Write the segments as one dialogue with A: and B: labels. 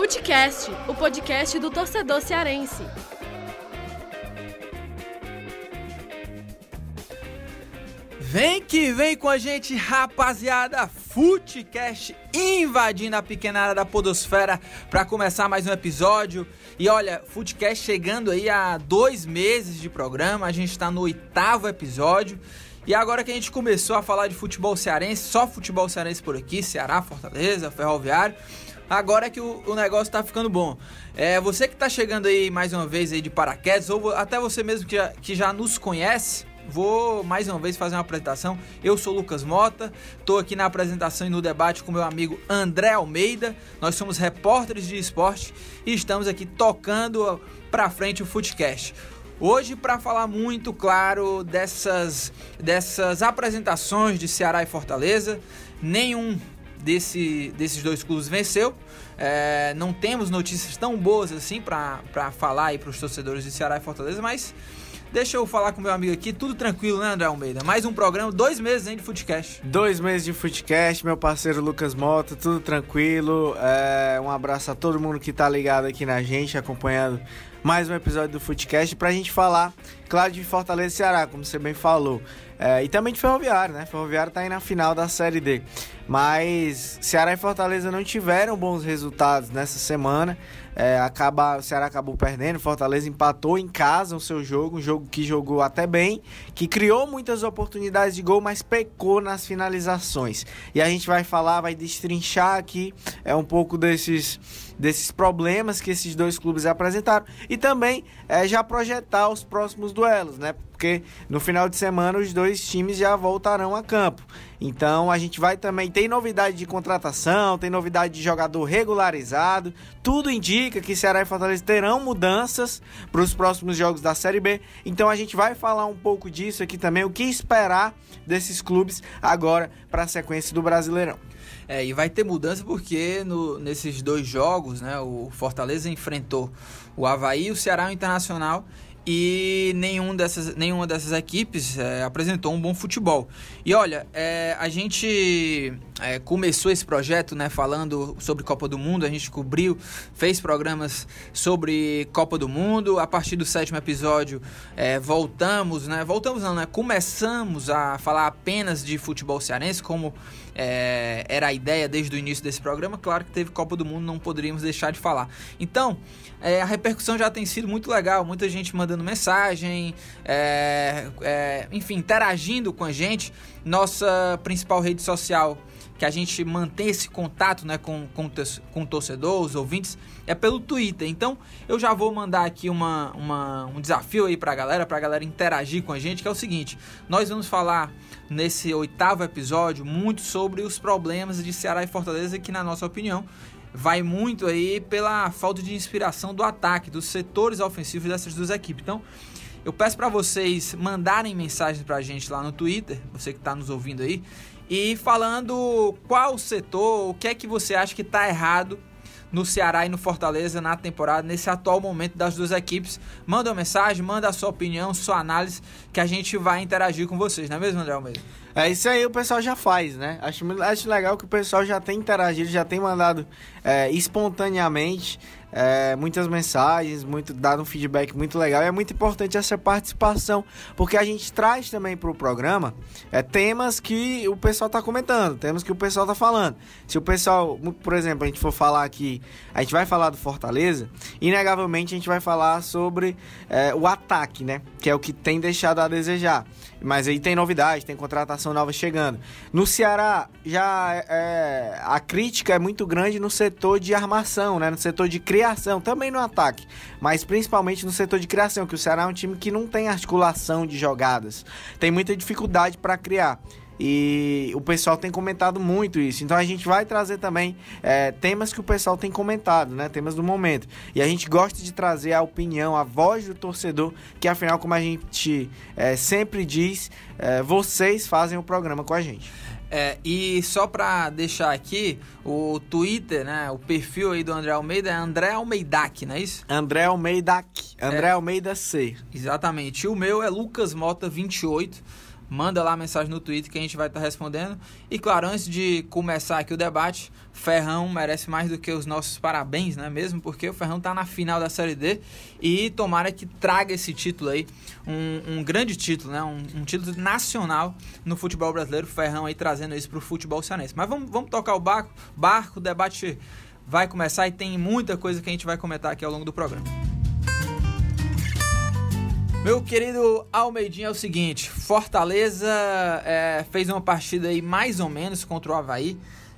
A: Futecast, o podcast do torcedor cearense.
B: Vem que vem com a gente, rapaziada! Futecast invadindo a pequena área da Podosfera para começar mais um episódio. E olha, Futecast chegando aí a dois meses de programa, a gente está no oitavo episódio. E agora que a gente começou a falar de futebol cearense, só futebol cearense por aqui, Ceará, Fortaleza, Ferroviário, agora é que o, o negócio tá ficando bom. É, você que tá chegando aí mais uma vez aí de paraquedas, ou até você mesmo que já, que já nos conhece, vou mais uma vez fazer uma apresentação. Eu sou Lucas Mota, estou aqui na apresentação e no debate com meu amigo André Almeida. Nós somos repórteres de esporte e estamos aqui tocando para frente o Footcast. Hoje para falar muito claro dessas dessas apresentações de Ceará e Fortaleza, nenhum desse, desses dois clubes venceu. É, não temos notícias tão boas assim para falar para os torcedores de Ceará e Fortaleza, mas Deixa eu falar com meu amigo aqui, tudo tranquilo, né, André Almeida? Mais um programa, dois meses hein, de Footcast.
C: Dois meses de Footcast, meu parceiro Lucas Mota, tudo tranquilo. É, um abraço a todo mundo que tá ligado aqui na gente, acompanhando mais um episódio do Footcast, pra gente falar, claro, de Fortaleza e Ceará, como você bem falou. É, e também de Ferroviário, né? Ferroviário tá aí na final da Série D. Mas Ceará e Fortaleza não tiveram bons resultados nessa semana. É, acaba, o Ceará acabou perdendo, Fortaleza empatou em casa o seu jogo, um jogo que jogou até bem, que criou muitas oportunidades de gol, mas pecou nas finalizações. E a gente vai falar, vai destrinchar aqui é um pouco desses desses problemas que esses dois clubes apresentaram e também é, já projetar os próximos duelos, né? Porque no final de semana os dois times já voltarão a campo. Então a gente vai também tem novidade de contratação, tem novidade de jogador regularizado. Tudo indica que Ceará e Fortaleza terão mudanças para os próximos jogos da Série B. Então a gente vai falar um pouco disso aqui também, o que esperar desses clubes agora para a sequência do Brasileirão.
B: É, e vai ter mudança porque no, nesses dois jogos, né, o Fortaleza enfrentou o Havaí, o Ceará o Internacional e nenhum dessas, nenhuma dessas equipes é, apresentou um bom futebol. E olha, é, a gente é, começou esse projeto né, falando sobre Copa do Mundo, a gente cobriu, fez programas sobre Copa do Mundo. A partir do sétimo episódio, é, voltamos, né? Voltamos não, né? Começamos a falar apenas de futebol cearense, como é, era a ideia desde o início desse programa. Claro que teve Copa do Mundo, não poderíamos deixar de falar. Então, é, a repercussão já tem sido muito legal, muita gente mandando mensagem, é, é, enfim, interagindo com a gente. Nossa principal rede social que a gente mantém esse contato né, com, com, com os ouvintes, é pelo Twitter. Então eu já vou mandar aqui uma, uma, um desafio aí pra galera, pra galera interagir com a gente, que é o seguinte: nós vamos falar nesse oitavo episódio muito sobre os problemas de Ceará e Fortaleza, que na nossa opinião vai muito aí pela falta de inspiração do ataque, dos setores ofensivos dessas duas equipes. Então, eu peço para vocês mandarem mensagens para a gente lá no Twitter, você que está nos ouvindo aí, e falando qual setor, o que é que você acha que está errado no Ceará e no Fortaleza na temporada, nesse atual momento das duas equipes. Manda uma mensagem, manda a sua opinião, sua análise, que a gente vai interagir com vocês, não é mesmo, André Almeida?
C: É isso aí, o pessoal já faz, né? Acho, acho legal que o pessoal já tem interagido, já tem mandado é, espontaneamente é, muitas mensagens, muito dado um feedback muito legal. E é muito importante essa participação, porque a gente traz também para o programa é, temas que o pessoal está comentando, temas que o pessoal está falando. Se o pessoal, por exemplo, a gente for falar aqui, a gente vai falar do Fortaleza, inegavelmente a gente vai falar sobre é, o ataque, né? Que é o que tem deixado a desejar. Mas aí tem novidade, tem contratação nova chegando. No Ceará, já é, é, a crítica é muito grande no setor de armação, né? No setor de criação, também no ataque. Mas principalmente no setor de criação, que o Ceará é um time que não tem articulação de jogadas. Tem muita dificuldade para criar. E o pessoal tem comentado muito isso. Então a gente vai trazer também é, temas que o pessoal tem comentado, né? Temas do momento. E a gente gosta de trazer a opinião, a voz do torcedor, que afinal, como a gente é, sempre diz, é, vocês fazem o programa com a gente.
B: É, e só para deixar aqui, o Twitter, né? O perfil aí do André Almeida é André Almeidac, não é isso?
C: André Almeidac. André é, Almeida C.
B: Exatamente. E o meu é Lucas Mota 28. Manda lá mensagem no Twitter que a gente vai estar tá respondendo. E claro, antes de começar aqui o debate, Ferrão merece mais do que os nossos parabéns, né? Mesmo porque o Ferrão está na final da Série D e tomara que traga esse título aí, um, um grande título, né? Um, um, título nacional no futebol brasileiro. Ferrão aí trazendo isso para o futebol cearense. Mas vamos, vamos tocar o barco, barco, o debate vai começar e tem muita coisa que a gente vai comentar aqui ao longo do programa. Meu querido Almeidinho é o seguinte, Fortaleza é, fez uma partida aí mais ou menos contra o Havaí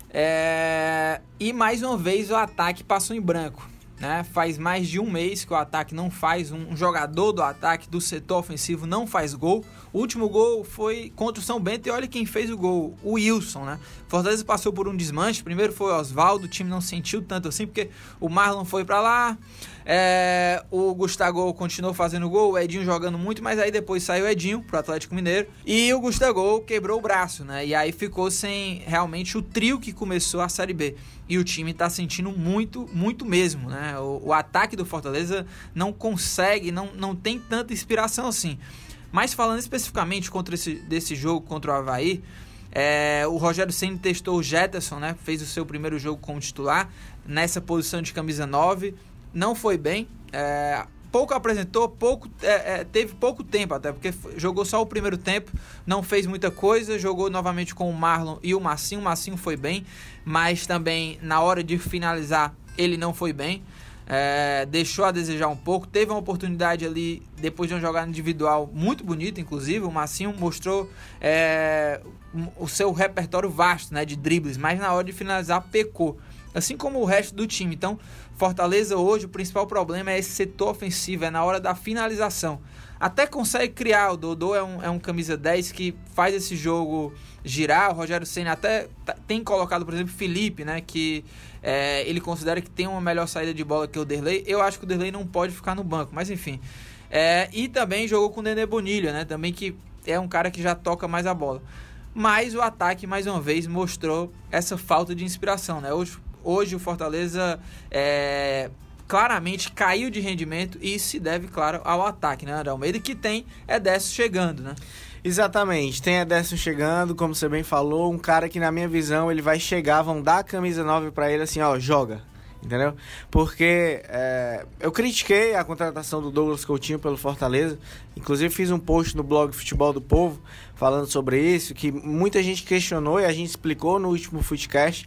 B: é, e mais uma vez o ataque passou em branco. Né? Faz mais de um mês que o ataque não faz, um jogador do ataque do setor ofensivo não faz gol. O último gol foi contra o São Bento e olha quem fez o gol, o Wilson, né? Fortaleza passou por um desmanche. Primeiro foi o Oswaldo, o time não sentiu tanto assim, porque o Marlon foi para lá, é, o Gustavo continuou fazendo gol, o Edinho jogando muito, mas aí depois saiu o Edinho pro Atlético Mineiro e o Gustavo quebrou o braço, né? E aí ficou sem realmente o trio que começou a Série B. E o time tá sentindo muito, muito mesmo, né? O, o ataque do Fortaleza não consegue, não, não tem tanta inspiração assim. Mas falando especificamente contra esse, desse jogo contra o Havaí, é, o Rogério Senna testou o Jetterson, né? Fez o seu primeiro jogo como titular nessa posição de camisa 9 não foi bem. É, pouco apresentou, pouco é, é, teve pouco tempo até, porque jogou só o primeiro tempo, não fez muita coisa, jogou novamente com o Marlon e o Massinho, o Massinho foi bem, mas também na hora de finalizar ele não foi bem, é, deixou a desejar um pouco, teve uma oportunidade ali depois de uma jogada individual muito bonita, inclusive, o Massinho mostrou é, o seu repertório vasto né, de dribles, mas na hora de finalizar pecou assim como o resto do time. Então, Fortaleza hoje, o principal problema é esse setor ofensivo, é na hora da finalização. Até consegue criar, o Dodô é um, é um camisa 10 que faz esse jogo girar. O Rogério Senna até tem colocado, por exemplo, Felipe, né? Que é, ele considera que tem uma melhor saída de bola que o Derlei. Eu acho que o Derlei não pode ficar no banco, mas enfim. É, e também jogou com o Nenê Bonilha, né? Também que é um cara que já toca mais a bola. Mas o ataque, mais uma vez, mostrou essa falta de inspiração, né? Hoje Hoje o Fortaleza é, claramente caiu de rendimento e isso se deve, claro, ao ataque, né, André Almeida, que tem Edécio chegando, né?
C: Exatamente, tem Edécio chegando, como você bem falou, um cara que na minha visão ele vai chegar, vão dar a camisa 9 para ele assim, ó, joga, entendeu? Porque é, eu critiquei a contratação do Douglas Coutinho pelo Fortaleza, inclusive fiz um post no blog Futebol do Povo falando sobre isso, que muita gente questionou e a gente explicou no último Footcast.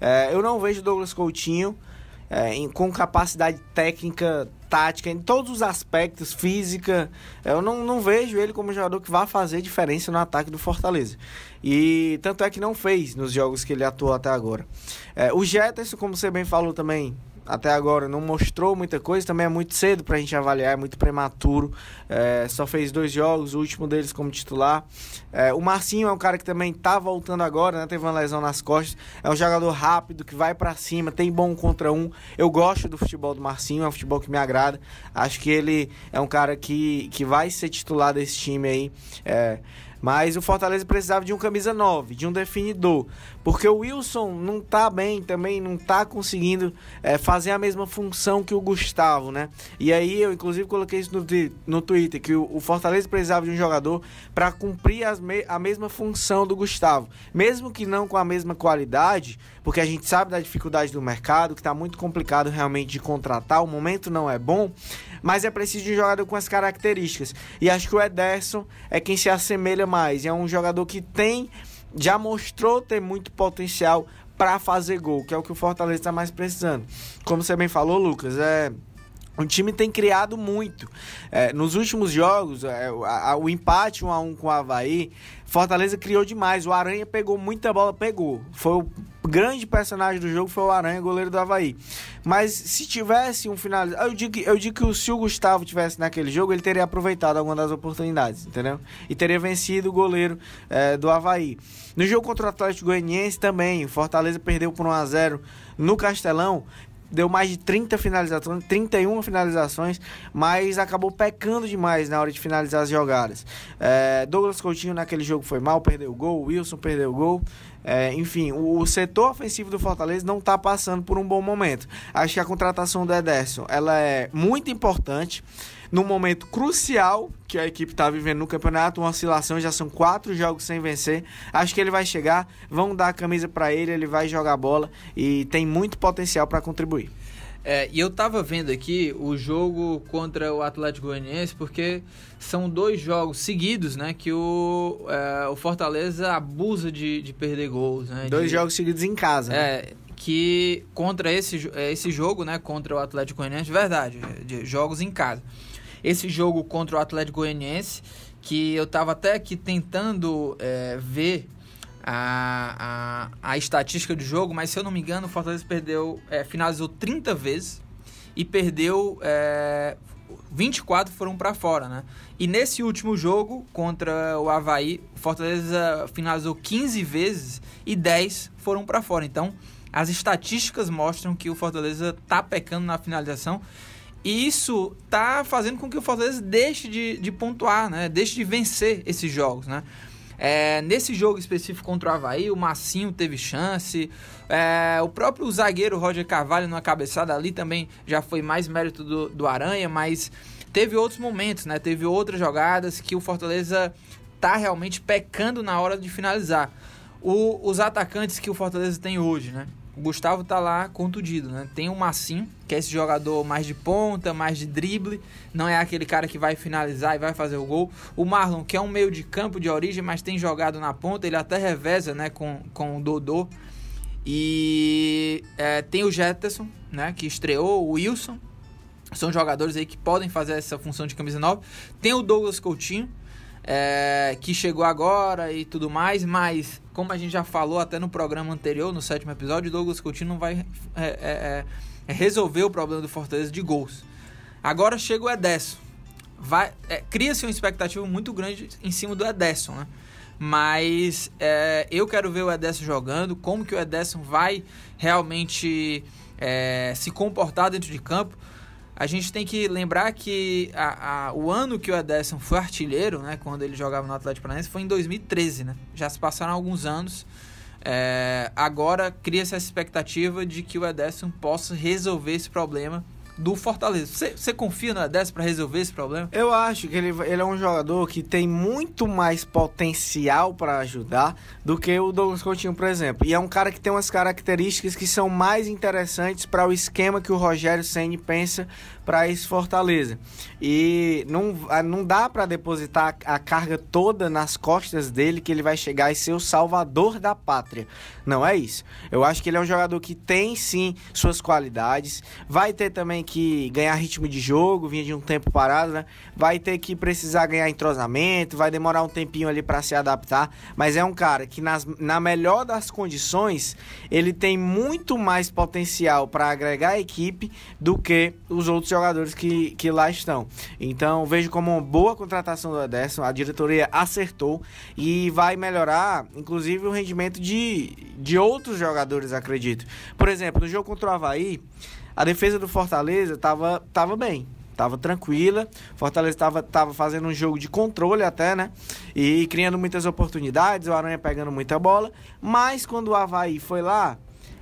C: É, eu não vejo Douglas Coutinho é, em, com capacidade técnica, tática, em todos os aspectos, física. Eu não, não vejo ele como jogador que vai fazer diferença no ataque do Fortaleza. E tanto é que não fez nos jogos que ele atuou até agora. É, o Jetterson, como você bem falou também, até agora não mostrou muita coisa, também é muito cedo para a gente avaliar, é muito prematuro. É, só fez dois jogos, o último deles como titular. É, o Marcinho é um cara que também tá voltando agora, né? Teve uma lesão nas costas. É um jogador rápido, que vai para cima, tem bom contra um. Eu gosto do futebol do Marcinho, é um futebol que me agrada. Acho que ele é um cara que, que vai ser titular desse time aí. É, mas o Fortaleza precisava de um camisa 9, de um definidor. Porque o Wilson não tá bem também, não tá conseguindo é, fazer a mesma função que o Gustavo, né? E aí eu inclusive coloquei isso no, no Twitter, que o, o Fortaleza precisava de um jogador para cumprir me, a mesma função do Gustavo. Mesmo que não com a mesma qualidade, porque a gente sabe da dificuldade do mercado, que tá muito complicado realmente de contratar, o momento não é bom, mas é preciso de um jogador com as características. E acho que o Ederson é quem se assemelha mais. É um jogador que tem, já mostrou ter muito potencial para fazer gol, que é o que o Fortaleza está mais precisando. Como você bem falou, Lucas, é o time tem criado muito. É, nos últimos jogos, é, a, a, o empate 1 a 1 com o Havaí, Fortaleza criou demais. O Aranha pegou muita bola, pegou. Foi o grande personagem do jogo, foi o Aranha, goleiro do Havaí. Mas se tivesse um final. Eu digo, eu digo que se o Gustavo tivesse naquele jogo, ele teria aproveitado alguma das oportunidades, entendeu? E teria vencido o goleiro é, do Havaí. No jogo contra o Atlético Goianiense também, o Fortaleza perdeu por 1 a 0 no Castelão deu mais de 30 finalizações, 31 finalizações, mas acabou pecando demais na hora de finalizar as jogadas. É, Douglas Coutinho naquele jogo foi mal, perdeu o gol, Wilson perdeu o gol. É, enfim, o, o, setor ofensivo do Fortaleza não está passando por um bom momento. Acho que a contratação do Ederson ela é muito importante. Num momento crucial que a equipe está vivendo no campeonato, uma oscilação, já são quatro jogos sem vencer. Acho que ele vai chegar, vão dar a camisa para ele, ele vai jogar bola e tem muito potencial para contribuir.
B: É, e eu tava vendo aqui o jogo contra o Atlético Goianiense, porque são dois jogos seguidos, né? Que o, é, o Fortaleza abusa de, de perder gols, né?
C: Dois
B: de,
C: jogos seguidos em casa.
B: Né? É, que contra esse, é, esse jogo, né? Contra o Atlético Goianiense, verdade, de jogos em casa. Esse jogo contra o Atlético Goianiense, que eu tava até aqui tentando é, ver a, a, a estatística do jogo, mas se eu não me engano, o Fortaleza perdeu, é, finalizou 30 vezes e perdeu é, 24 foram para fora, né? E nesse último jogo contra o Havaí, o Fortaleza finalizou 15 vezes e 10 foram para fora. Então, as estatísticas mostram que o Fortaleza tá pecando na finalização. E isso tá fazendo com que o Fortaleza deixe de, de pontuar, né? Deixe de vencer esses jogos, né? É, nesse jogo específico contra o Havaí, o Massinho teve chance. É, o próprio zagueiro Roger Carvalho, numa cabeçada ali, também já foi mais mérito do, do Aranha, mas teve outros momentos, né? Teve outras jogadas que o Fortaleza tá realmente pecando na hora de finalizar. O, os atacantes que o Fortaleza tem hoje, né? O Gustavo tá lá contundido, né? Tem o Massim, que é esse jogador mais de ponta, mais de drible, não é aquele cara que vai finalizar e vai fazer o gol. O Marlon, que é um meio de campo de origem, mas tem jogado na ponta, ele até reveza, né, com, com o Dodô. E é, tem o Jetterson, né, que estreou, o Wilson. São jogadores aí que podem fazer essa função de camisa nova. Tem o Douglas Coutinho, é, que chegou agora e tudo mais, mas como a gente já falou até no programa anterior, no sétimo episódio, Douglas Coutinho não vai é, é, é, é resolver o problema do Fortaleza de gols. Agora chega o Ederson. É, Cria-se uma expectativa muito grande em cima do Ederson, né? Mas eu quero ver o Ederson jogando, como que o Ederson vai realmente se comportar dentro de campo a gente tem que lembrar que a, a, o ano que o Ederson foi artilheiro, né, quando ele jogava no Atlético Paranaense, foi em 2013, né? Já se passaram alguns anos. É, agora cria-se essa expectativa de que o Ederson possa resolver esse problema do Fortaleza. Você confia no Ederson para resolver esse problema?
C: Eu acho que ele, ele é um jogador que tem muito mais potencial para ajudar do que o Douglas Coutinho, por exemplo. E é um cara que tem umas características que são mais interessantes para o esquema que o Rogério Ceni pensa para esse Fortaleza. E não, ah, não dá para depositar a carga toda nas costas dele que ele vai chegar e ser o salvador da pátria. Não é isso. Eu acho que ele é um jogador que tem sim suas qualidades, vai ter também que ganhar ritmo de jogo, vinha de um tempo parado, né? Vai ter que precisar ganhar entrosamento, vai demorar um tempinho ali para se adaptar, mas é um cara que nas, na melhor das condições, ele tem muito mais potencial para agregar a equipe do que os outros jogadores que, que lá estão. Então, vejo como uma boa contratação do Ederson, a diretoria acertou e vai melhorar, inclusive, o rendimento de, de outros jogadores, acredito. Por exemplo, no jogo contra o Havaí, a defesa do Fortaleza estava tava bem, tava tranquila. Fortaleza estava tava fazendo um jogo de controle até, né? E criando muitas oportunidades, o Aranha pegando muita bola. Mas quando o Havaí foi lá,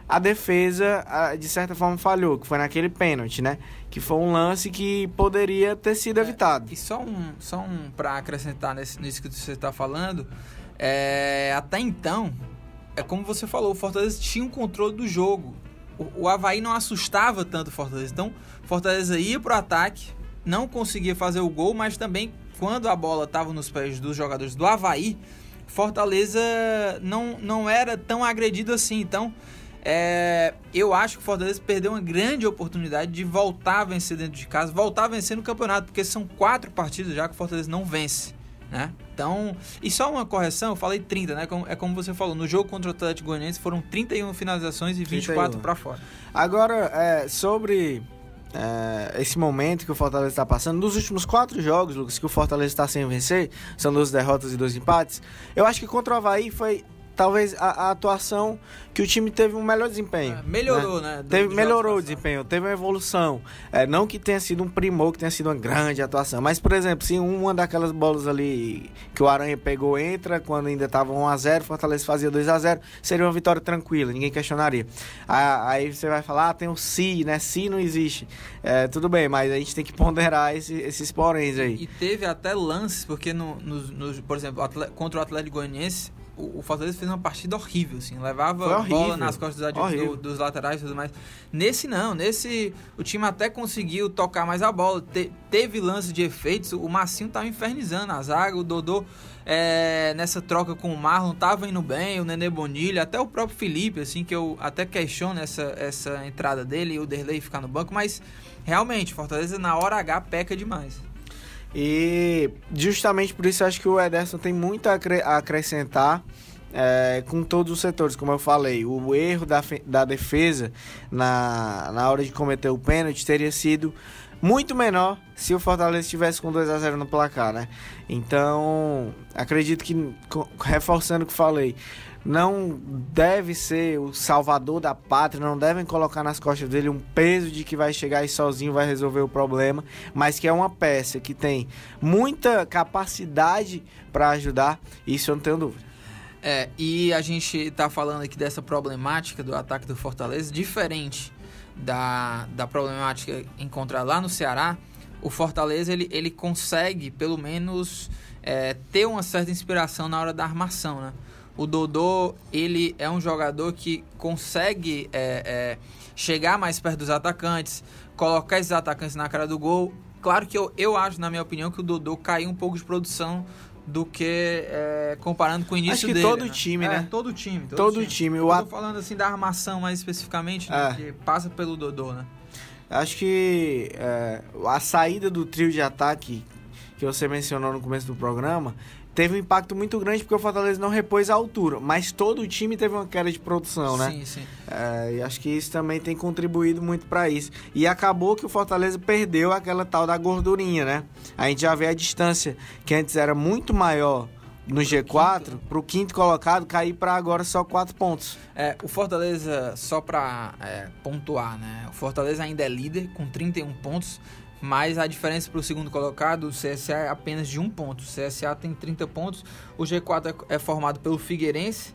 C: a defesa, de certa forma, falhou, que foi naquele pênalti, né? Que foi um lance que poderia ter sido é, evitado.
B: E só um, só um para acrescentar nesse, nisso que você está falando, é, até então, é como você falou, o Fortaleza tinha um controle do jogo. O, o Havaí não assustava tanto o Fortaleza. Então, Fortaleza ia pro ataque, não conseguia fazer o gol, mas também quando a bola estava nos pés dos jogadores do Havaí, Fortaleza não, não era tão agredido assim. Então, é, eu acho que o Fortaleza perdeu uma grande oportunidade de voltar a vencer dentro de casa, voltar a vencer no campeonato, porque são quatro partidas já que o Fortaleza não vence. Né? Então, e só uma correção, eu falei 30, né? É como você falou, no jogo contra o Atlético Goianiense foram 31 finalizações e 24 para fora.
C: Agora, é, sobre é, esse momento que o Fortaleza está passando, nos últimos quatro jogos, Lucas, que o Fortaleza está sem vencer, são duas derrotas e dois empates, eu acho que contra o Havaí foi talvez a, a atuação que o time teve um melhor desempenho. É,
B: melhorou, né? né?
C: Do, teve, do melhorou o desempenho, teve uma evolução. É, não que tenha sido um primor, que tenha sido uma grande atuação. Mas, por exemplo, se uma daquelas bolas ali que o Aranha pegou entra, quando ainda estava 1x0, Fortaleza fazia 2x0, seria uma vitória tranquila, ninguém questionaria. Aí você vai falar, ah, tem o si, né? Si não existe. É, tudo bem, mas a gente tem que ponderar esse, esses poréns aí.
B: E teve até lances, porque, no, no, no por exemplo, contra o Atlético Goianiense, o, Fortaleza fez uma partida horrível, assim, levava bola nas costas do, dos laterais e tudo mais. Nesse não, nesse o time até conseguiu tocar mais a bola, te, teve lance de efeitos, o Massinho tava infernizando a zaga, o Dodô é, nessa troca com o Marlon tava indo bem, o Nenê Bonilha, até o próprio Felipe, assim, que eu até questiono essa, essa entrada dele e o Derlei ficar no banco, mas realmente, Fortaleza na hora H peca demais.
C: E justamente por isso acho que o Ederson tem muito a acrescentar é, com todos os setores, como eu falei. O erro da, da defesa na, na hora de cometer o pênalti teria sido muito menor se o Fortaleza estivesse com 2 a 0 no placar, né? Então, acredito que reforçando o que falei, não deve ser o salvador da pátria, não devem colocar nas costas dele um peso de que vai chegar e sozinho vai resolver o problema, mas que é uma peça que tem muita capacidade para ajudar, isso eu não tenho dúvida.
B: É, e a gente está falando aqui dessa problemática do ataque do Fortaleza, diferente da, da problemática encontrada lá no Ceará, o Fortaleza ele, ele consegue pelo menos é, ter uma certa inspiração na hora da armação, né? O Dodô, ele é um jogador que consegue é, é, chegar mais perto dos atacantes, colocar esses atacantes na cara do gol. Claro que eu, eu acho, na minha opinião, que o Dodô caiu um pouco de produção do que é, comparando com o início
C: Acho que
B: dele.
C: todo
B: né?
C: time, né?
B: É, todo time.
C: Todo, todo time. time.
B: Eu tô falando assim da armação mais especificamente, né? É. Que passa pelo Dodô, né?
C: Acho que é, a saída do trio de ataque que você mencionou no começo do programa teve um impacto muito grande porque o Fortaleza não repôs a altura, mas todo o time teve uma queda de produção, né?
B: Sim, sim.
C: É, e acho que isso também tem contribuído muito para isso. E acabou que o Fortaleza perdeu aquela tal da gordurinha, né? A gente já vê a distância que antes era muito maior no G4 para o quinto colocado cair para agora só quatro pontos.
B: É, o Fortaleza, só para é, pontuar, né? O Fortaleza ainda é líder com 31 pontos, mas a diferença para o segundo colocado, o CSA é apenas de um ponto. O CSA tem 30 pontos, o G4 é, é formado pelo Figueirense,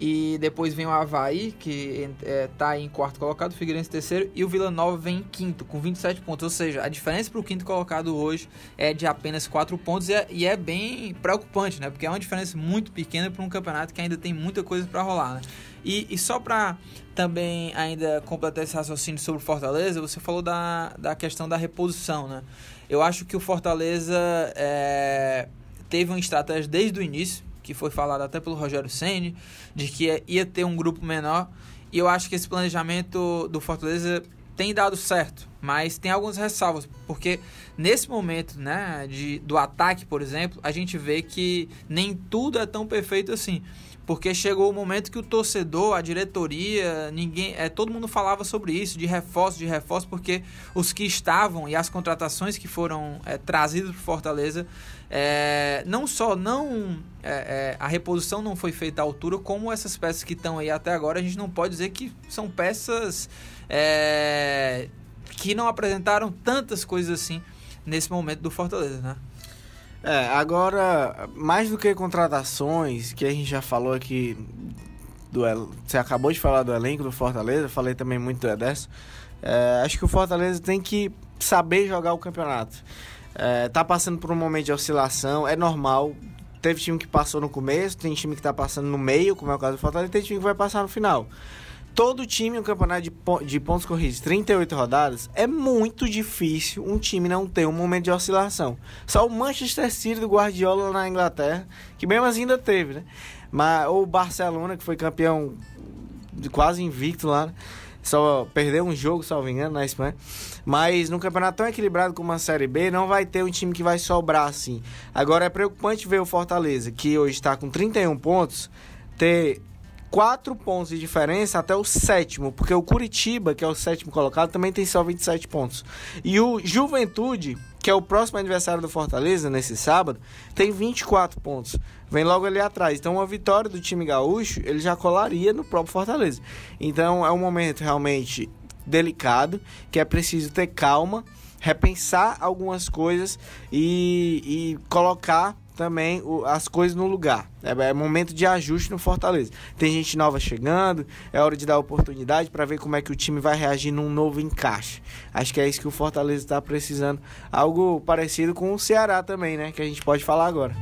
B: e depois vem o Havaí, que está é, em quarto colocado, o Figueirense terceiro, e o Vila Nova vem em quinto, com 27 pontos. Ou seja, a diferença para o quinto colocado hoje é de apenas 4 pontos e é, e é, bem preocupante, né? Porque é uma diferença muito pequena para um campeonato que ainda tem muita coisa para rolar, né? E, e só para também ainda completar esse raciocínio sobre o Fortaleza, você falou da, da questão da reposição, né? Eu acho que o Fortaleza é, teve uma estratégia desde o início, que foi falado até pelo Rogério Ceni, de que ia ter um grupo menor. E eu acho que esse planejamento do Fortaleza tem dado certo, mas tem algumas ressalvas, porque nesse momento, né, de, do ataque, por exemplo, a gente vê que nem tudo é tão perfeito assim. Porque chegou o momento que o torcedor, a diretoria, ninguém, é, todo mundo falava sobre isso, de reforço, de reforço, porque os que estavam e as contratações que foram é, trazidas para Fortaleza, é, não só não é, é, a reposição não foi feita à altura, como essas peças que estão aí até agora, a gente não pode dizer que são peças é, que não apresentaram tantas coisas assim nesse momento do Fortaleza, né?
C: É, agora, mais do que contratações, que a gente já falou aqui, do, você acabou de falar do elenco do Fortaleza, falei também muito do é, acho que o Fortaleza tem que saber jogar o campeonato. É, tá passando por um momento de oscilação, é normal. Teve time que passou no começo, tem time que tá passando no meio, como é o caso do Fortaleza, e tem time que vai passar no final todo time no campeonato de, de pontos corridos, 38 rodadas, é muito difícil um time não ter um momento de oscilação. Só o Manchester City do Guardiola na Inglaterra, que mesmo assim ainda teve, né? Mas, ou o Barcelona, que foi campeão quase invicto lá, né? Só perdeu um jogo, salvo engano, na Espanha. Mas no campeonato tão equilibrado como a Série B, não vai ter um time que vai sobrar assim. Agora é preocupante ver o Fortaleza, que hoje está com 31 pontos, ter quatro pontos de diferença até o sétimo, porque o Curitiba, que é o sétimo colocado, também tem só 27 pontos. E o Juventude que é o próximo adversário do Fortaleza, nesse sábado, tem 24 pontos. Vem logo ali atrás. Então, uma vitória do time gaúcho, ele já colaria no próprio Fortaleza. Então, é um momento realmente delicado, que é preciso ter calma, repensar algumas coisas e, e colocar também o, as coisas no lugar. É, é, momento de ajuste no Fortaleza. Tem gente nova chegando, é hora de dar oportunidade para ver como é que o time vai reagir num novo encaixe. Acho que é isso que o Fortaleza está precisando. Algo parecido com o Ceará também, né? Que a gente pode falar agora.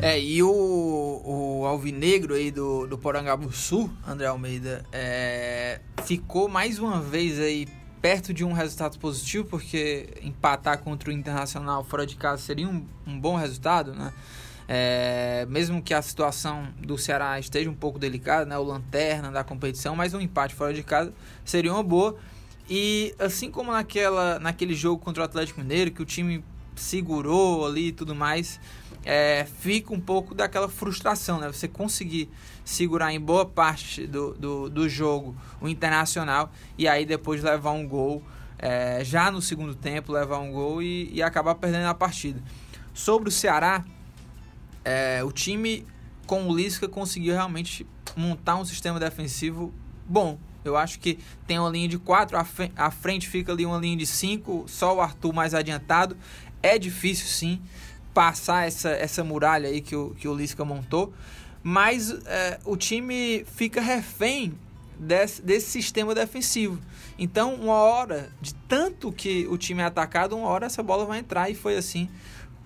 B: É, e o, o Alvinegro aí do, do Porangabuçu, André Almeida, é, ficou mais uma vez aí perto de um resultado positivo, porque empatar contra o Internacional fora de casa seria um, um bom resultado, né? É, mesmo que a situação do Ceará esteja um pouco delicada, né? O lanterna da competição, mas um empate fora de casa seria uma boa. E assim como naquela, naquele jogo contra o Atlético Mineiro, que o time segurou ali e tudo mais, é, fica um pouco daquela frustração, né? Você conseguir segurar em boa parte do, do, do jogo o Internacional e aí depois levar um gol, é, já no segundo tempo, levar um gol e, e acabar perdendo a partida. Sobre o Ceará, é, o time com o Lisca conseguiu realmente montar um sistema defensivo bom. Eu acho que tem uma linha de quatro, à frente fica ali uma linha de cinco, só o Arthur mais adiantado. É difícil sim passar essa, essa muralha aí que o, que o Lisca montou, mas é, o time fica refém desse, desse sistema defensivo. Então, uma hora, de tanto que o time é atacado, uma hora essa bola vai entrar e foi assim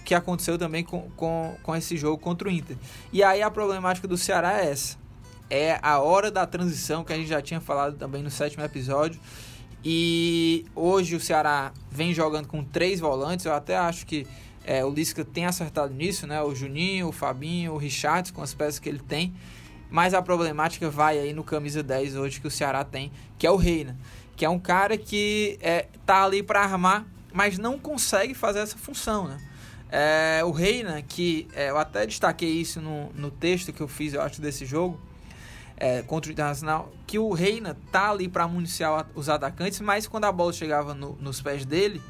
B: que aconteceu também com, com, com esse jogo contra o Inter. E aí a problemática do Ceará é essa. É a hora da transição que a gente já tinha falado também no sétimo episódio. E hoje o Ceará vem jogando com três volantes. Eu até acho que é, o Lisca tem acertado nisso, né? O Juninho, o Fabinho, o Richards, com as peças que ele tem. Mas a problemática vai aí no camisa 10 hoje que o Ceará tem, que é o Reina. Que é um cara que é, tá ali para armar, mas não consegue fazer essa função, né? É, o Reina, que é, eu até destaquei isso no, no texto que eu fiz, eu acho, desse jogo, é, contra o Internacional, que o Reina tá ali para municiar os atacantes, mas quando a bola chegava no, nos pés dele,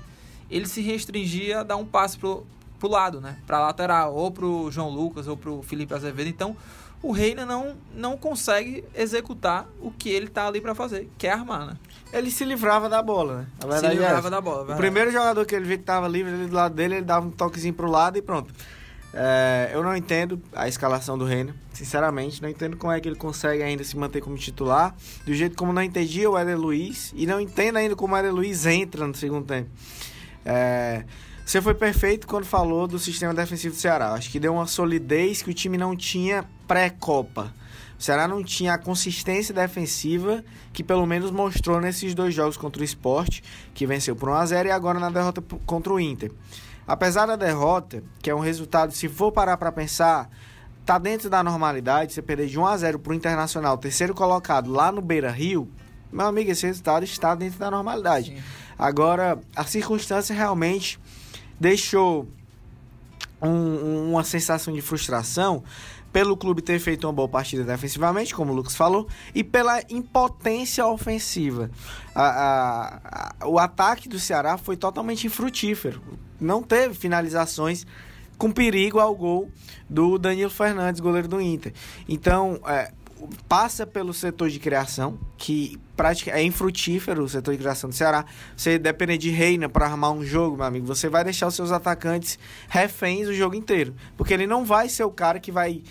B: ele se restringia a dar um passe pro, pro lado, né? Pra lateral, ou pro João Lucas, ou pro Felipe Azevedo. Então, o Reina não, não consegue executar o que ele tá ali para fazer, que é armar, né?
C: Ele se livrava da bola, né?
B: A verdade se é livrava é da bola.
C: O primeiro jogador que ele viu que tava livre ali do lado dele, ele dava um toquezinho pro lado e pronto. É, eu não entendo a escalação do Reina, sinceramente, não entendo como é que ele consegue ainda se manter como titular, do jeito como não entendia o Éder Luiz, e não entendo ainda como o Éder Luiz entra no segundo tempo. É, você foi perfeito quando falou do sistema defensivo do Ceará. Acho que deu uma solidez que o time não tinha pré-Copa. O Ceará não tinha a consistência defensiva que pelo menos mostrou nesses dois jogos contra o Sport, que venceu por 1x0 e agora na derrota contra o Inter. Apesar da derrota, que é um resultado, se for parar para pensar, tá dentro da normalidade, você perder de 1 a 0 para o Internacional, terceiro colocado lá no Beira Rio, meu amigo, esse resultado está dentro da normalidade. Sim. Agora, a circunstância realmente deixou um, uma sensação de frustração pelo clube ter feito uma boa partida defensivamente, como o Lucas falou, e pela impotência ofensiva. A, a, a, o ataque do Ceará foi totalmente infrutífero. Não teve finalizações com perigo ao gol do Danilo Fernandes, goleiro do Inter. Então, é, passa pelo setor de criação, que prática, é infrutífero o setor de criação do Ceará. Você depende de Reina para armar um jogo, meu amigo. Você vai deixar os seus atacantes reféns o jogo inteiro. Porque ele não vai ser o cara que vai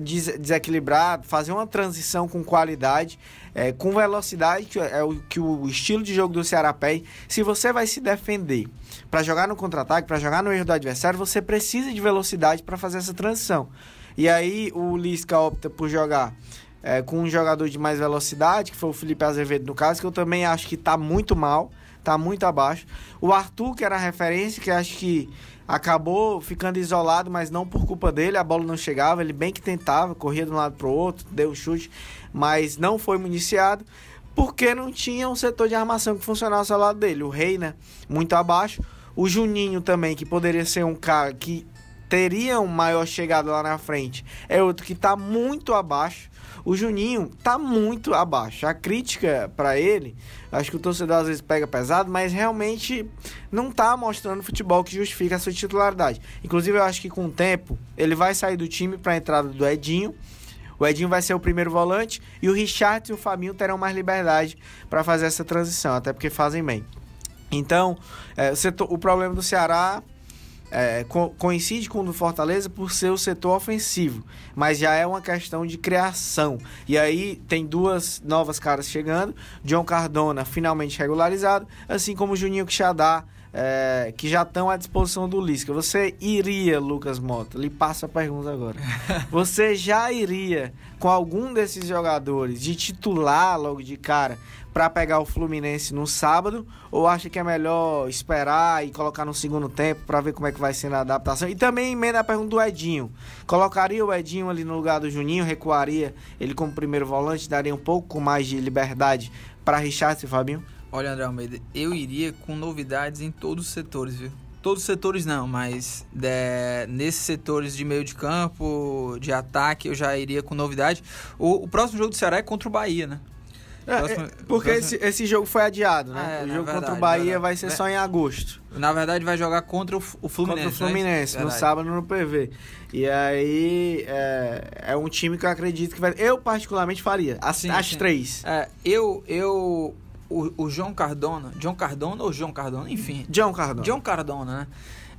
C: des desequilibrar, fazer uma transição com qualidade, é, com velocidade, que é o que o estilo de jogo do Ceará pede. Se você vai se defender para jogar no contra-ataque, para jogar no erro do adversário, você precisa de velocidade para fazer essa transição. E aí o Lisca opta por jogar é, com um jogador de mais velocidade, que foi o Felipe Azevedo no caso, que eu também acho que está muito mal, está muito abaixo. O Arthur, que era a referência, que acho que acabou ficando isolado, mas não por culpa dele, a bola não chegava, ele bem que tentava, corria de um lado para o outro, deu chute, mas não foi municiado, porque não tinha um setor de armação que funcionasse ao lado dele. O Reina, muito abaixo. O Juninho também, que poderia ser um cara que teriam maior chegada lá na frente é outro que está muito abaixo. O Juninho tá muito abaixo. A crítica para ele, acho que o torcedor às vezes pega pesado, mas realmente não tá mostrando futebol que justifica a sua titularidade. Inclusive, eu acho que com o tempo ele vai sair do time para a entrada do Edinho. O Edinho vai ser o primeiro volante e o Richard e o Fabinho terão mais liberdade para fazer essa transição, até porque fazem bem. Então, é, o, setor, o problema do Ceará é, co coincide com o do Fortaleza por ser o setor ofensivo, mas já é uma questão de criação. E aí tem duas novas caras chegando, John Cardona finalmente regularizado, assim como Juninho Quixadá, é, que já estão à disposição do Lisca. Você iria, Lucas Mota, lhe passo a pergunta agora. Você já iria com algum desses jogadores de titular logo de cara para pegar o Fluminense no sábado? Ou acha que é melhor esperar e colocar no segundo tempo para ver como é que vai ser a adaptação? E também emenda a pergunta do Edinho. Colocaria o Edinho ali no lugar do Juninho, recuaria ele como primeiro volante, daria um pouco mais de liberdade para Richard e Fabinho?
B: Olha, André Almeida, eu iria com novidades em todos os setores, viu? Todos os setores não, mas de, né, nesses setores de meio de campo, de ataque, eu já iria com novidade. O, o próximo jogo do Ceará é contra o Bahia, né?
C: É, próximo, é, porque próximo... esse, esse jogo foi adiado, né? É, o jogo verdade, contra o Bahia verdade. vai ser só em agosto.
B: Na verdade, vai jogar contra o, o Fluminense. Contra o?
C: Fluminense, né? no sábado no PV. E aí é, é, um time que eu acredito que vai. Eu, particularmente, faria. As, sim, as sim. três.
B: É, eu, eu o, o João Cardona, John Cardona ou João Cardona, enfim.
C: John Cardona.
B: John Cardona, né?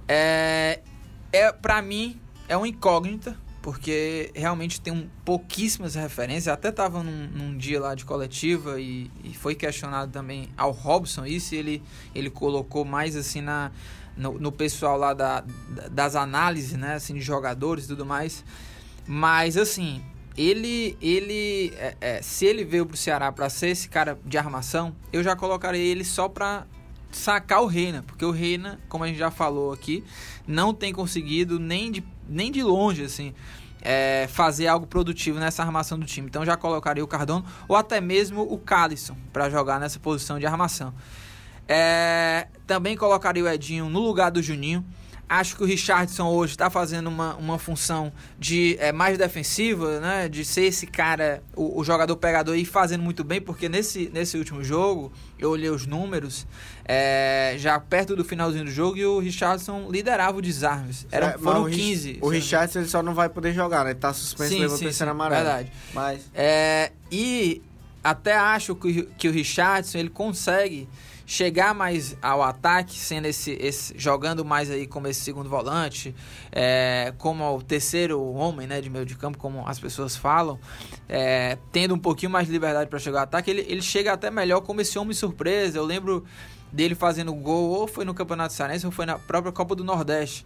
B: É, é para mim é uma incógnita, porque realmente tem um, pouquíssimas referências. Até tava num, num dia lá de coletiva e, e, foi questionado também ao Robson isso, e ele ele colocou mais assim na no, no pessoal lá da, das análises, né, assim de jogadores e tudo mais. Mas assim, ele, ele é, é, se ele veio pro Ceará para ser esse cara de armação, eu já colocaria ele só para sacar o Reina, porque o Reina, como a gente já falou aqui, não tem conseguido nem de, nem de longe assim é, fazer algo produtivo nessa armação do time. Então já colocaria o Cardono ou até mesmo o Calisson para jogar nessa posição de armação. É, também colocaria o Edinho no lugar do Juninho. Acho que o Richardson hoje está fazendo uma, uma função de é, mais defensiva, né? De ser esse cara, o, o, jogador pegador e fazendo muito bem, porque nesse, nesse último jogo, eu olhei os números, é, já perto do finalzinho do jogo, e o Richardson liderava o desarmes. Eram, é, foram o 15.
C: O Richardson ele só não vai poder jogar, né? Ele tá suspenso levando sim, terceira amarela.
B: Verdade.
C: Mas...
B: É, e até acho que, que o Richardson ele consegue chegar mais ao ataque, sendo esse, esse jogando mais aí como esse segundo volante, é, como o terceiro homem, né, de meio de campo, como as pessoas falam, é, tendo um pouquinho mais de liberdade para chegar ao ataque, ele, ele chega até melhor como esse homem surpresa. Eu lembro dele fazendo gol, ou foi no Campeonato Cearense, ou foi na própria Copa do Nordeste.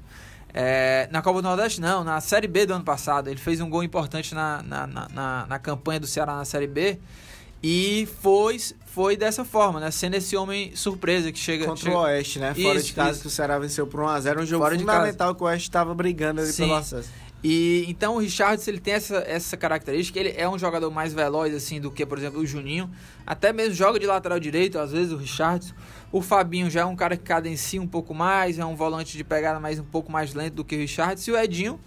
B: É, na Copa do Nordeste, não, na Série B do ano passado. Ele fez um gol importante na, na, na, na, na campanha do Ceará na Série B. E foi, foi dessa forma, né? Sendo esse homem surpresa que chega.
C: Contra
B: chega...
C: o Oeste, né? Fora isso, de casa isso. que o Ceará venceu por 1x0. Um jogo Fora fundamental que o Oeste estava brigando ali Sim. pelo acesso.
B: E então o Richardson ele tem essa, essa característica, ele é um jogador mais veloz assim do que, por exemplo, o Juninho. Até mesmo joga de lateral direito, às vezes o Richardson. O Fabinho já é um cara que cadencia um pouco mais, é um volante de pegada mais um pouco mais lento do que o Richardson. E o Edinho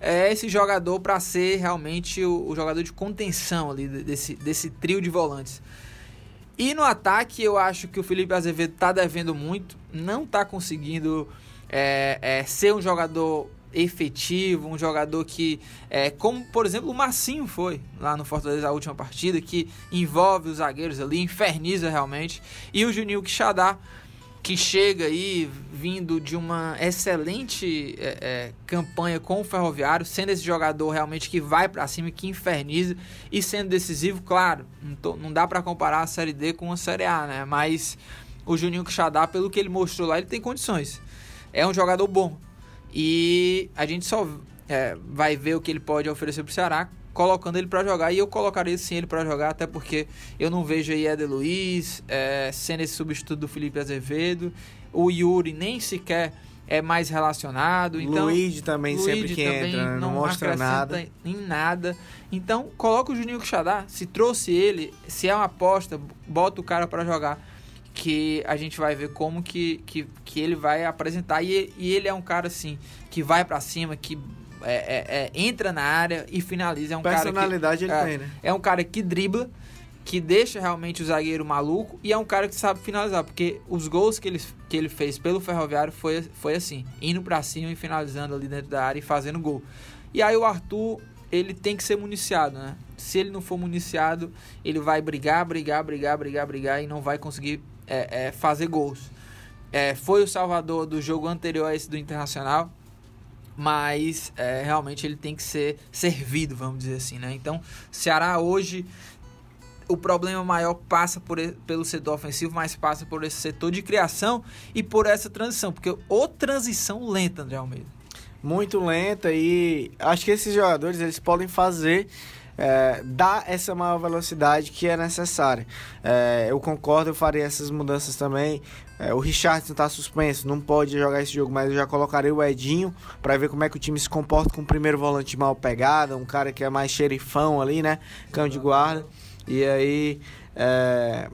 B: é esse jogador para ser realmente o, o, jogador de contenção ali desse, desse trio de volantes. E no ataque, eu acho que o Felipe Azevedo está devendo muito, não está conseguindo é, é, ser um jogador efetivo, um jogador que, é, como por exemplo o Marcinho foi lá no Fortaleza a última partida, que envolve os zagueiros ali, inferniza realmente, e o Juninho Quixadá que chega aí vindo de uma excelente é, é, campanha com o Ferroviário, sendo esse jogador realmente que vai para cima, que inferniza e sendo decisivo, claro, não, tô, não dá para comparar a Série D com a Série A, né? Mas o Juninho Quixadá, pelo que ele mostrou lá, ele tem condições. É um jogador bom. E a gente só é, vai ver o que ele pode oferecer para o Ceará colocando ele para jogar. E eu colocaria sim ele para jogar, até porque eu não vejo aí Eder Luiz é, sendo esse substituto do Felipe Azevedo. O Yuri nem sequer é mais relacionado. Então,
C: Luigi também Luigi sempre que também entra, não, não mostra nada.
B: Em nada. Então, coloca o Juninho Quixadá. Se trouxe ele, se é uma aposta, bota o cara para jogar. que a gente vai ver como que, que, que ele vai apresentar. E, e ele é um cara, assim, que vai para cima, que é, é, é, entra na área e finaliza. É um
C: Personalidade
B: cara
C: que, ele é, tem, né?
B: É um cara que dribla, que deixa realmente o zagueiro maluco e é um cara que sabe finalizar, porque os gols que ele, que ele fez pelo Ferroviário foi, foi assim, indo para cima e finalizando ali dentro da área e fazendo gol. E aí o Arthur, ele tem que ser municiado, né? Se ele não for municiado, ele vai brigar, brigar, brigar, brigar, brigar e não vai conseguir é, é, fazer gols. É, foi o salvador do jogo anterior a esse do Internacional, mas é, realmente ele tem que ser servido, vamos dizer assim, né? Então, Ceará hoje o problema maior passa por, pelo setor ofensivo, mas passa por esse setor de criação e por essa transição, porque ou transição lenta, André Almeida.
C: Muito lenta e acho que esses jogadores eles podem fazer é, dar essa maior velocidade que é necessária. É, eu concordo, eu faria essas mudanças também. É, o Richardson está suspenso, não pode jogar esse jogo, mas eu já colocarei o Edinho para ver como é que o time se comporta com o primeiro volante mal pegado, um cara que é mais xerifão ali, né? Cão de guarda. E aí. É,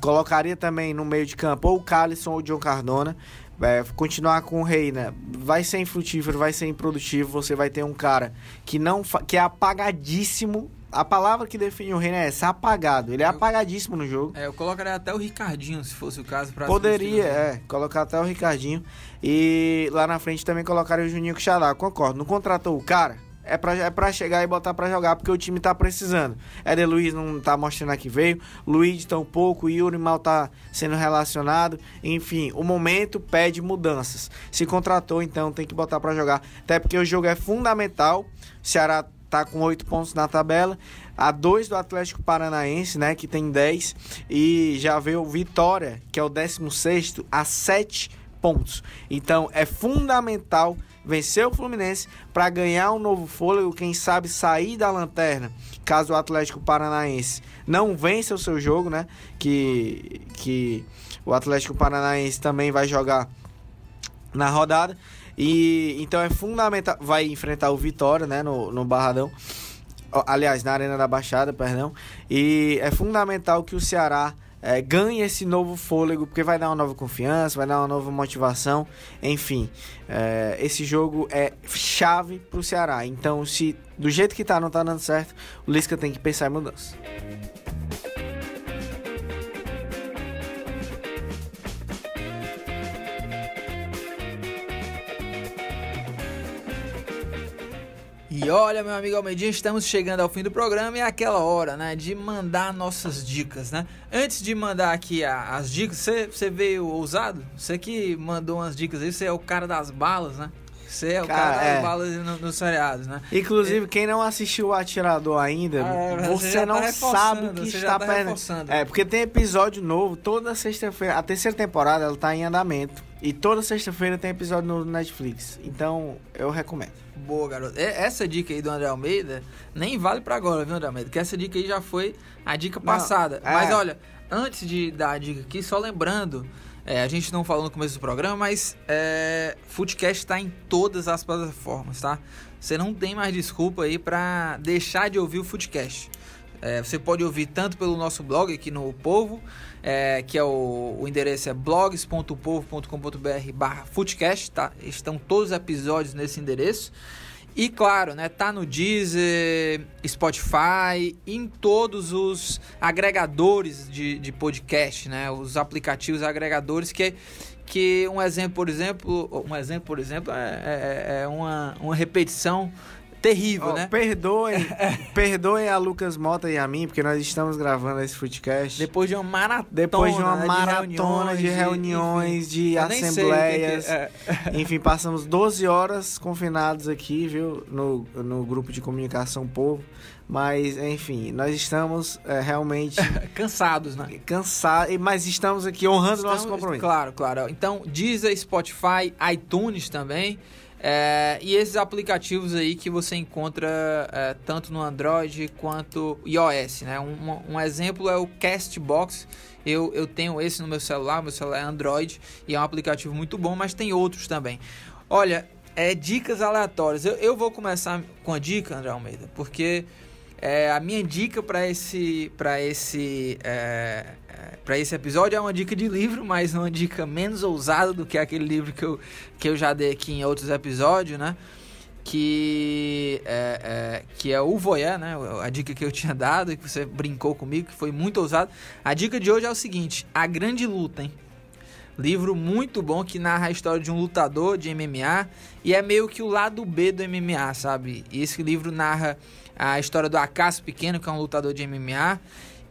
C: colocaria também no meio de campo ou o Calisson ou o John Cardona. É, continuar com o Reina vai ser infrutífero, vai ser improdutivo. Você vai ter um cara que não que é apagadíssimo. A palavra que define o Reina é essa, apagado. Ele é apagadíssimo no jogo.
B: É, eu colocaria até o Ricardinho, se fosse o caso. Pra
C: Poderia, é, colocar até o Ricardinho. E lá na frente também colocaria o Juninho Xadá. Concordo. Não contratou o cara? É pra, é pra chegar e botar pra jogar, porque o time tá precisando. Éder Luiz não tá mostrando que veio, Luiz tão pouco, Yuri mal tá sendo relacionado. Enfim, o momento pede mudanças. Se contratou, então tem que botar pra jogar. Até porque o jogo é fundamental. O Ceará tá com 8 pontos na tabela. A 2 do Atlético Paranaense, né, que tem 10. E já veio Vitória, que é o 16 a 7 pontos. Então é fundamental vencer o Fluminense para ganhar um novo fôlego, quem sabe sair da lanterna, caso o Atlético Paranaense não vença o seu jogo, né? Que, que o Atlético Paranaense também vai jogar na rodada. E então é fundamental. Vai enfrentar o Vitória, né? No, no Barradão. Aliás, na Arena da Baixada, perdão. E é fundamental que o Ceará é, ganhe esse novo fôlego, porque vai dar uma nova confiança, vai dar uma nova motivação, enfim. É, esse jogo é chave para o Ceará. Então, se do jeito que tá não tá dando certo, o Lisca tem que pensar em mudança.
B: E olha, meu amigo Almeidinha, estamos chegando ao fim do programa e é aquela hora, né, de mandar nossas dicas, né? Antes de mandar aqui a, as dicas, você veio ousado? Você que mandou umas dicas aí, você é o cara das balas, né? Você é o cara, cara das é. balas nos no seriados, né?
C: Inclusive, quem não assistiu o Atirador ainda, é, você, você não tá sabe o que está tá perdendo. É, porque tem episódio novo toda sexta-feira. A terceira temporada, ela tá em andamento. E toda sexta-feira tem episódio no Netflix. Então, eu recomendo.
B: Boa, garoto. Essa dica aí do André Almeida nem vale para agora, viu, André Almeida? Que essa dica aí já foi a dica passada. Não, é... Mas olha, antes de dar a dica aqui, só lembrando, é, a gente não falou no começo do programa, mas é, Footcast está em todas as plataformas, tá? Você não tem mais desculpa aí para deixar de ouvir o Footcast. É, você pode ouvir tanto pelo nosso blog aqui no Povo, é, que é o, o endereço é blogs.povo.com.br barra footcast, tá? Estão todos os episódios nesse endereço. E claro, né, tá no Deezer, Spotify, em todos os agregadores de, de podcast, né? Os aplicativos agregadores que que um exemplo, por exemplo, um exemplo, por exemplo, é, é, é uma, uma repetição terrível, oh, né?
C: Perdoem, perdoem a Lucas Mota e a mim, porque nós estamos gravando esse podcast.
B: Depois de uma maratona.
C: Depois de uma né, maratona de reuniões, de, de assembleias. Que que é. Enfim, passamos 12 horas confinados aqui, viu? No, no grupo de comunicação Povo. Mas, enfim, nós estamos é, realmente.
B: Cansados, né?
C: Cansados, mas estamos aqui honrando o nosso compromisso.
B: Claro, claro. Então, Deezer, Spotify, iTunes também. É, e esses aplicativos aí que você encontra é, tanto no Android quanto iOS, né? Um, um, exemplo é o Castbox. Eu, eu tenho esse no meu celular, meu celular é Android e é um aplicativo muito bom, mas tem outros também. Olha, é dicas aleatórias. Eu, eu vou começar com a dica, André Almeida, porque é, a minha dica para esse, pra esse é, para esse episódio é uma dica de livro, mas uma dica menos ousada do que aquele livro que eu, que eu já dei aqui em outros episódios, né? Que é, é, que é o Voyeur, né? A dica que eu tinha dado e que você brincou comigo, que foi muito ousado. A dica de hoje é o seguinte: A Grande Luta, hein? Livro muito bom que narra a história de um lutador de MMA e é meio que o lado B do MMA, sabe? E esse livro narra a história do Acaso Pequeno, que é um lutador de MMA,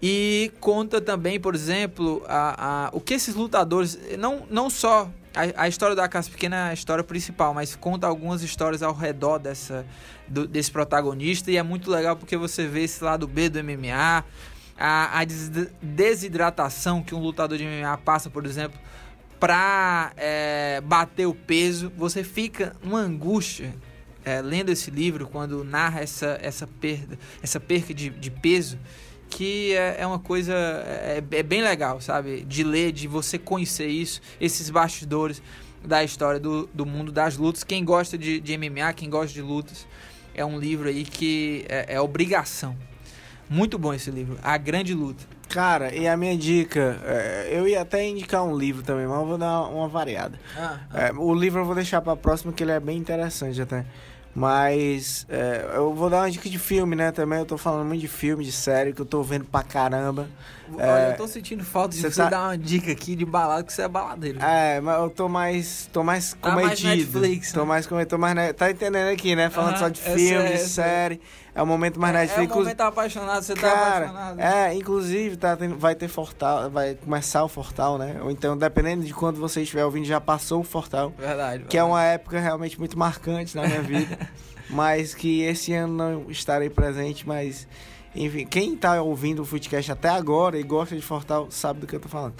B: e conta também, por exemplo, a, a, o que esses lutadores. Não, não só a, a história do Acaso Pequeno é a história principal, mas conta algumas histórias ao redor dessa, do, desse protagonista, e é muito legal porque você vê esse lado B do MMA. A, a desidratação que um lutador de MMA passa, por exemplo, para é, bater o peso, você fica numa angústia é, lendo esse livro quando narra essa, essa perda, essa perca de, de peso, que é, é uma coisa é, é, bem legal, sabe? De ler, de você conhecer isso, esses bastidores da história do, do mundo das lutas. Quem gosta de, de MMA, quem gosta de lutas, é um livro aí que é, é obrigação. Muito bom esse livro, A Grande Luta.
C: Cara, e a minha dica, é, eu ia até indicar um livro também, mas eu vou dar uma variada. Ah, ah. É, o livro eu vou deixar para próxima, que ele é bem interessante até. Mas é, eu vou dar uma dica de filme, né? Também eu tô falando muito de filme, de série, que eu tô vendo pra caramba.
B: Olha, é, eu tô sentindo falta de você, tá... dar uma dica aqui de balada, que você é baladeiro.
C: É, mas eu tô mais. tô mais tá comedido. Mais Netflix, tô né? mais comedido, tô mais. Tá entendendo aqui, né? Falando só de filme, é, de série. É o momento mais é, Netflix.
B: É o momento apaixonado, você tá Cara, tá apaixonado.
C: É, inclusive, tá tendo, vai ter Fortal, vai começar o Fortal, né? Ou então, dependendo de quando você estiver ouvindo, já passou o Fortal.
B: Verdade. verdade.
C: Que é uma época realmente muito marcante na minha vida. mas que esse ano não estarei presente, mas enfim, quem está ouvindo o Footcast até agora e gosta de Fortal sabe do que eu tô falando.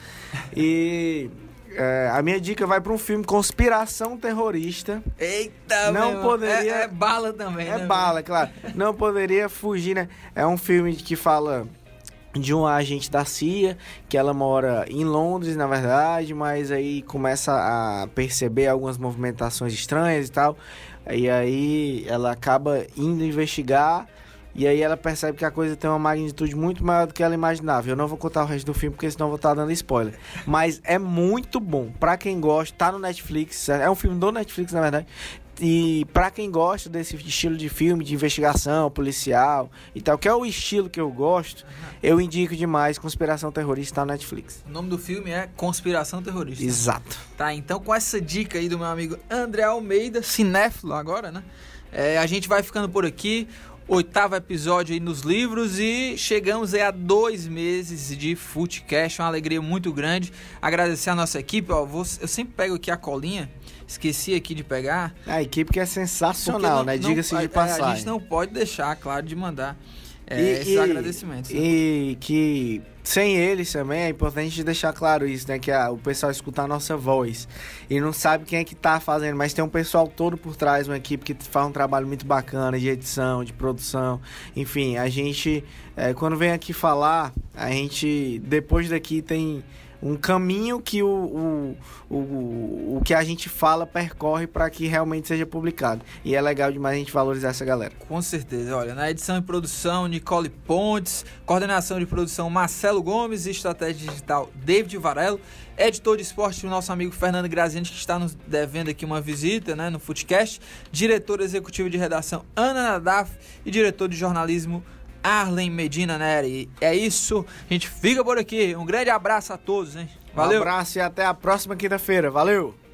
C: E é, a minha dica vai para um filme Conspiração Terrorista.
B: Eita, não poderia. É, é, bala também.
C: É
B: né,
C: bala, claro. Não poderia fugir, né? É um filme que fala de uma agente da CIA, que ela mora em Londres, na verdade, mas aí começa a perceber algumas movimentações estranhas e tal. E aí ela acaba indo investigar e aí ela percebe que a coisa tem uma magnitude muito maior do que ela imaginava. Eu não vou contar o resto do filme porque senão vou estar dando spoiler. Mas é muito bom. Pra quem gosta, tá no Netflix. É um filme do Netflix, na verdade. E para quem gosta desse estilo de filme de investigação policial e tal, que é o estilo que eu gosto, eu indico demais Conspiração Terrorista na Netflix.
B: O nome do filme é Conspiração Terrorista.
C: Exato.
B: Tá, então com essa dica aí do meu amigo André Almeida, cinéfilo agora, né? É, a gente vai ficando por aqui oitavo episódio aí nos livros e chegamos aí a dois meses de Footcast, uma alegria muito grande. Agradecer a nossa equipe, ó, vou, eu sempre pego aqui a colinha Esqueci aqui de pegar.
C: A equipe que é sensacional, não, né? Diga-se de passagem.
B: A gente não pode deixar, claro, de mandar é, e, esses e, agradecimentos.
C: Né? E que sem eles também é importante deixar claro isso, né? Que a, o pessoal escutar a nossa voz. E não sabe quem é que tá fazendo, mas tem um pessoal todo por trás, uma equipe que faz um trabalho muito bacana de edição, de produção. Enfim, a gente, é, quando vem aqui falar, a gente, depois daqui tem um caminho que o, o, o, o que a gente fala percorre para que realmente seja publicado. E é legal demais a gente valorizar essa galera.
B: Com certeza. Olha, na edição e produção, Nicole Pontes, coordenação de produção, Marcelo Gomes, estratégia digital, David Varelo, editor de esporte, o nosso amigo Fernando Graziani, que está nos devendo aqui uma visita né, no Footcast, diretor executivo de redação, Ana Nadaf, e diretor de jornalismo, Arlen Medina Neri. É isso, a gente fica por aqui. Um grande abraço a todos, hein?
C: Valeu. Um abraço e até a próxima quinta-feira. Valeu!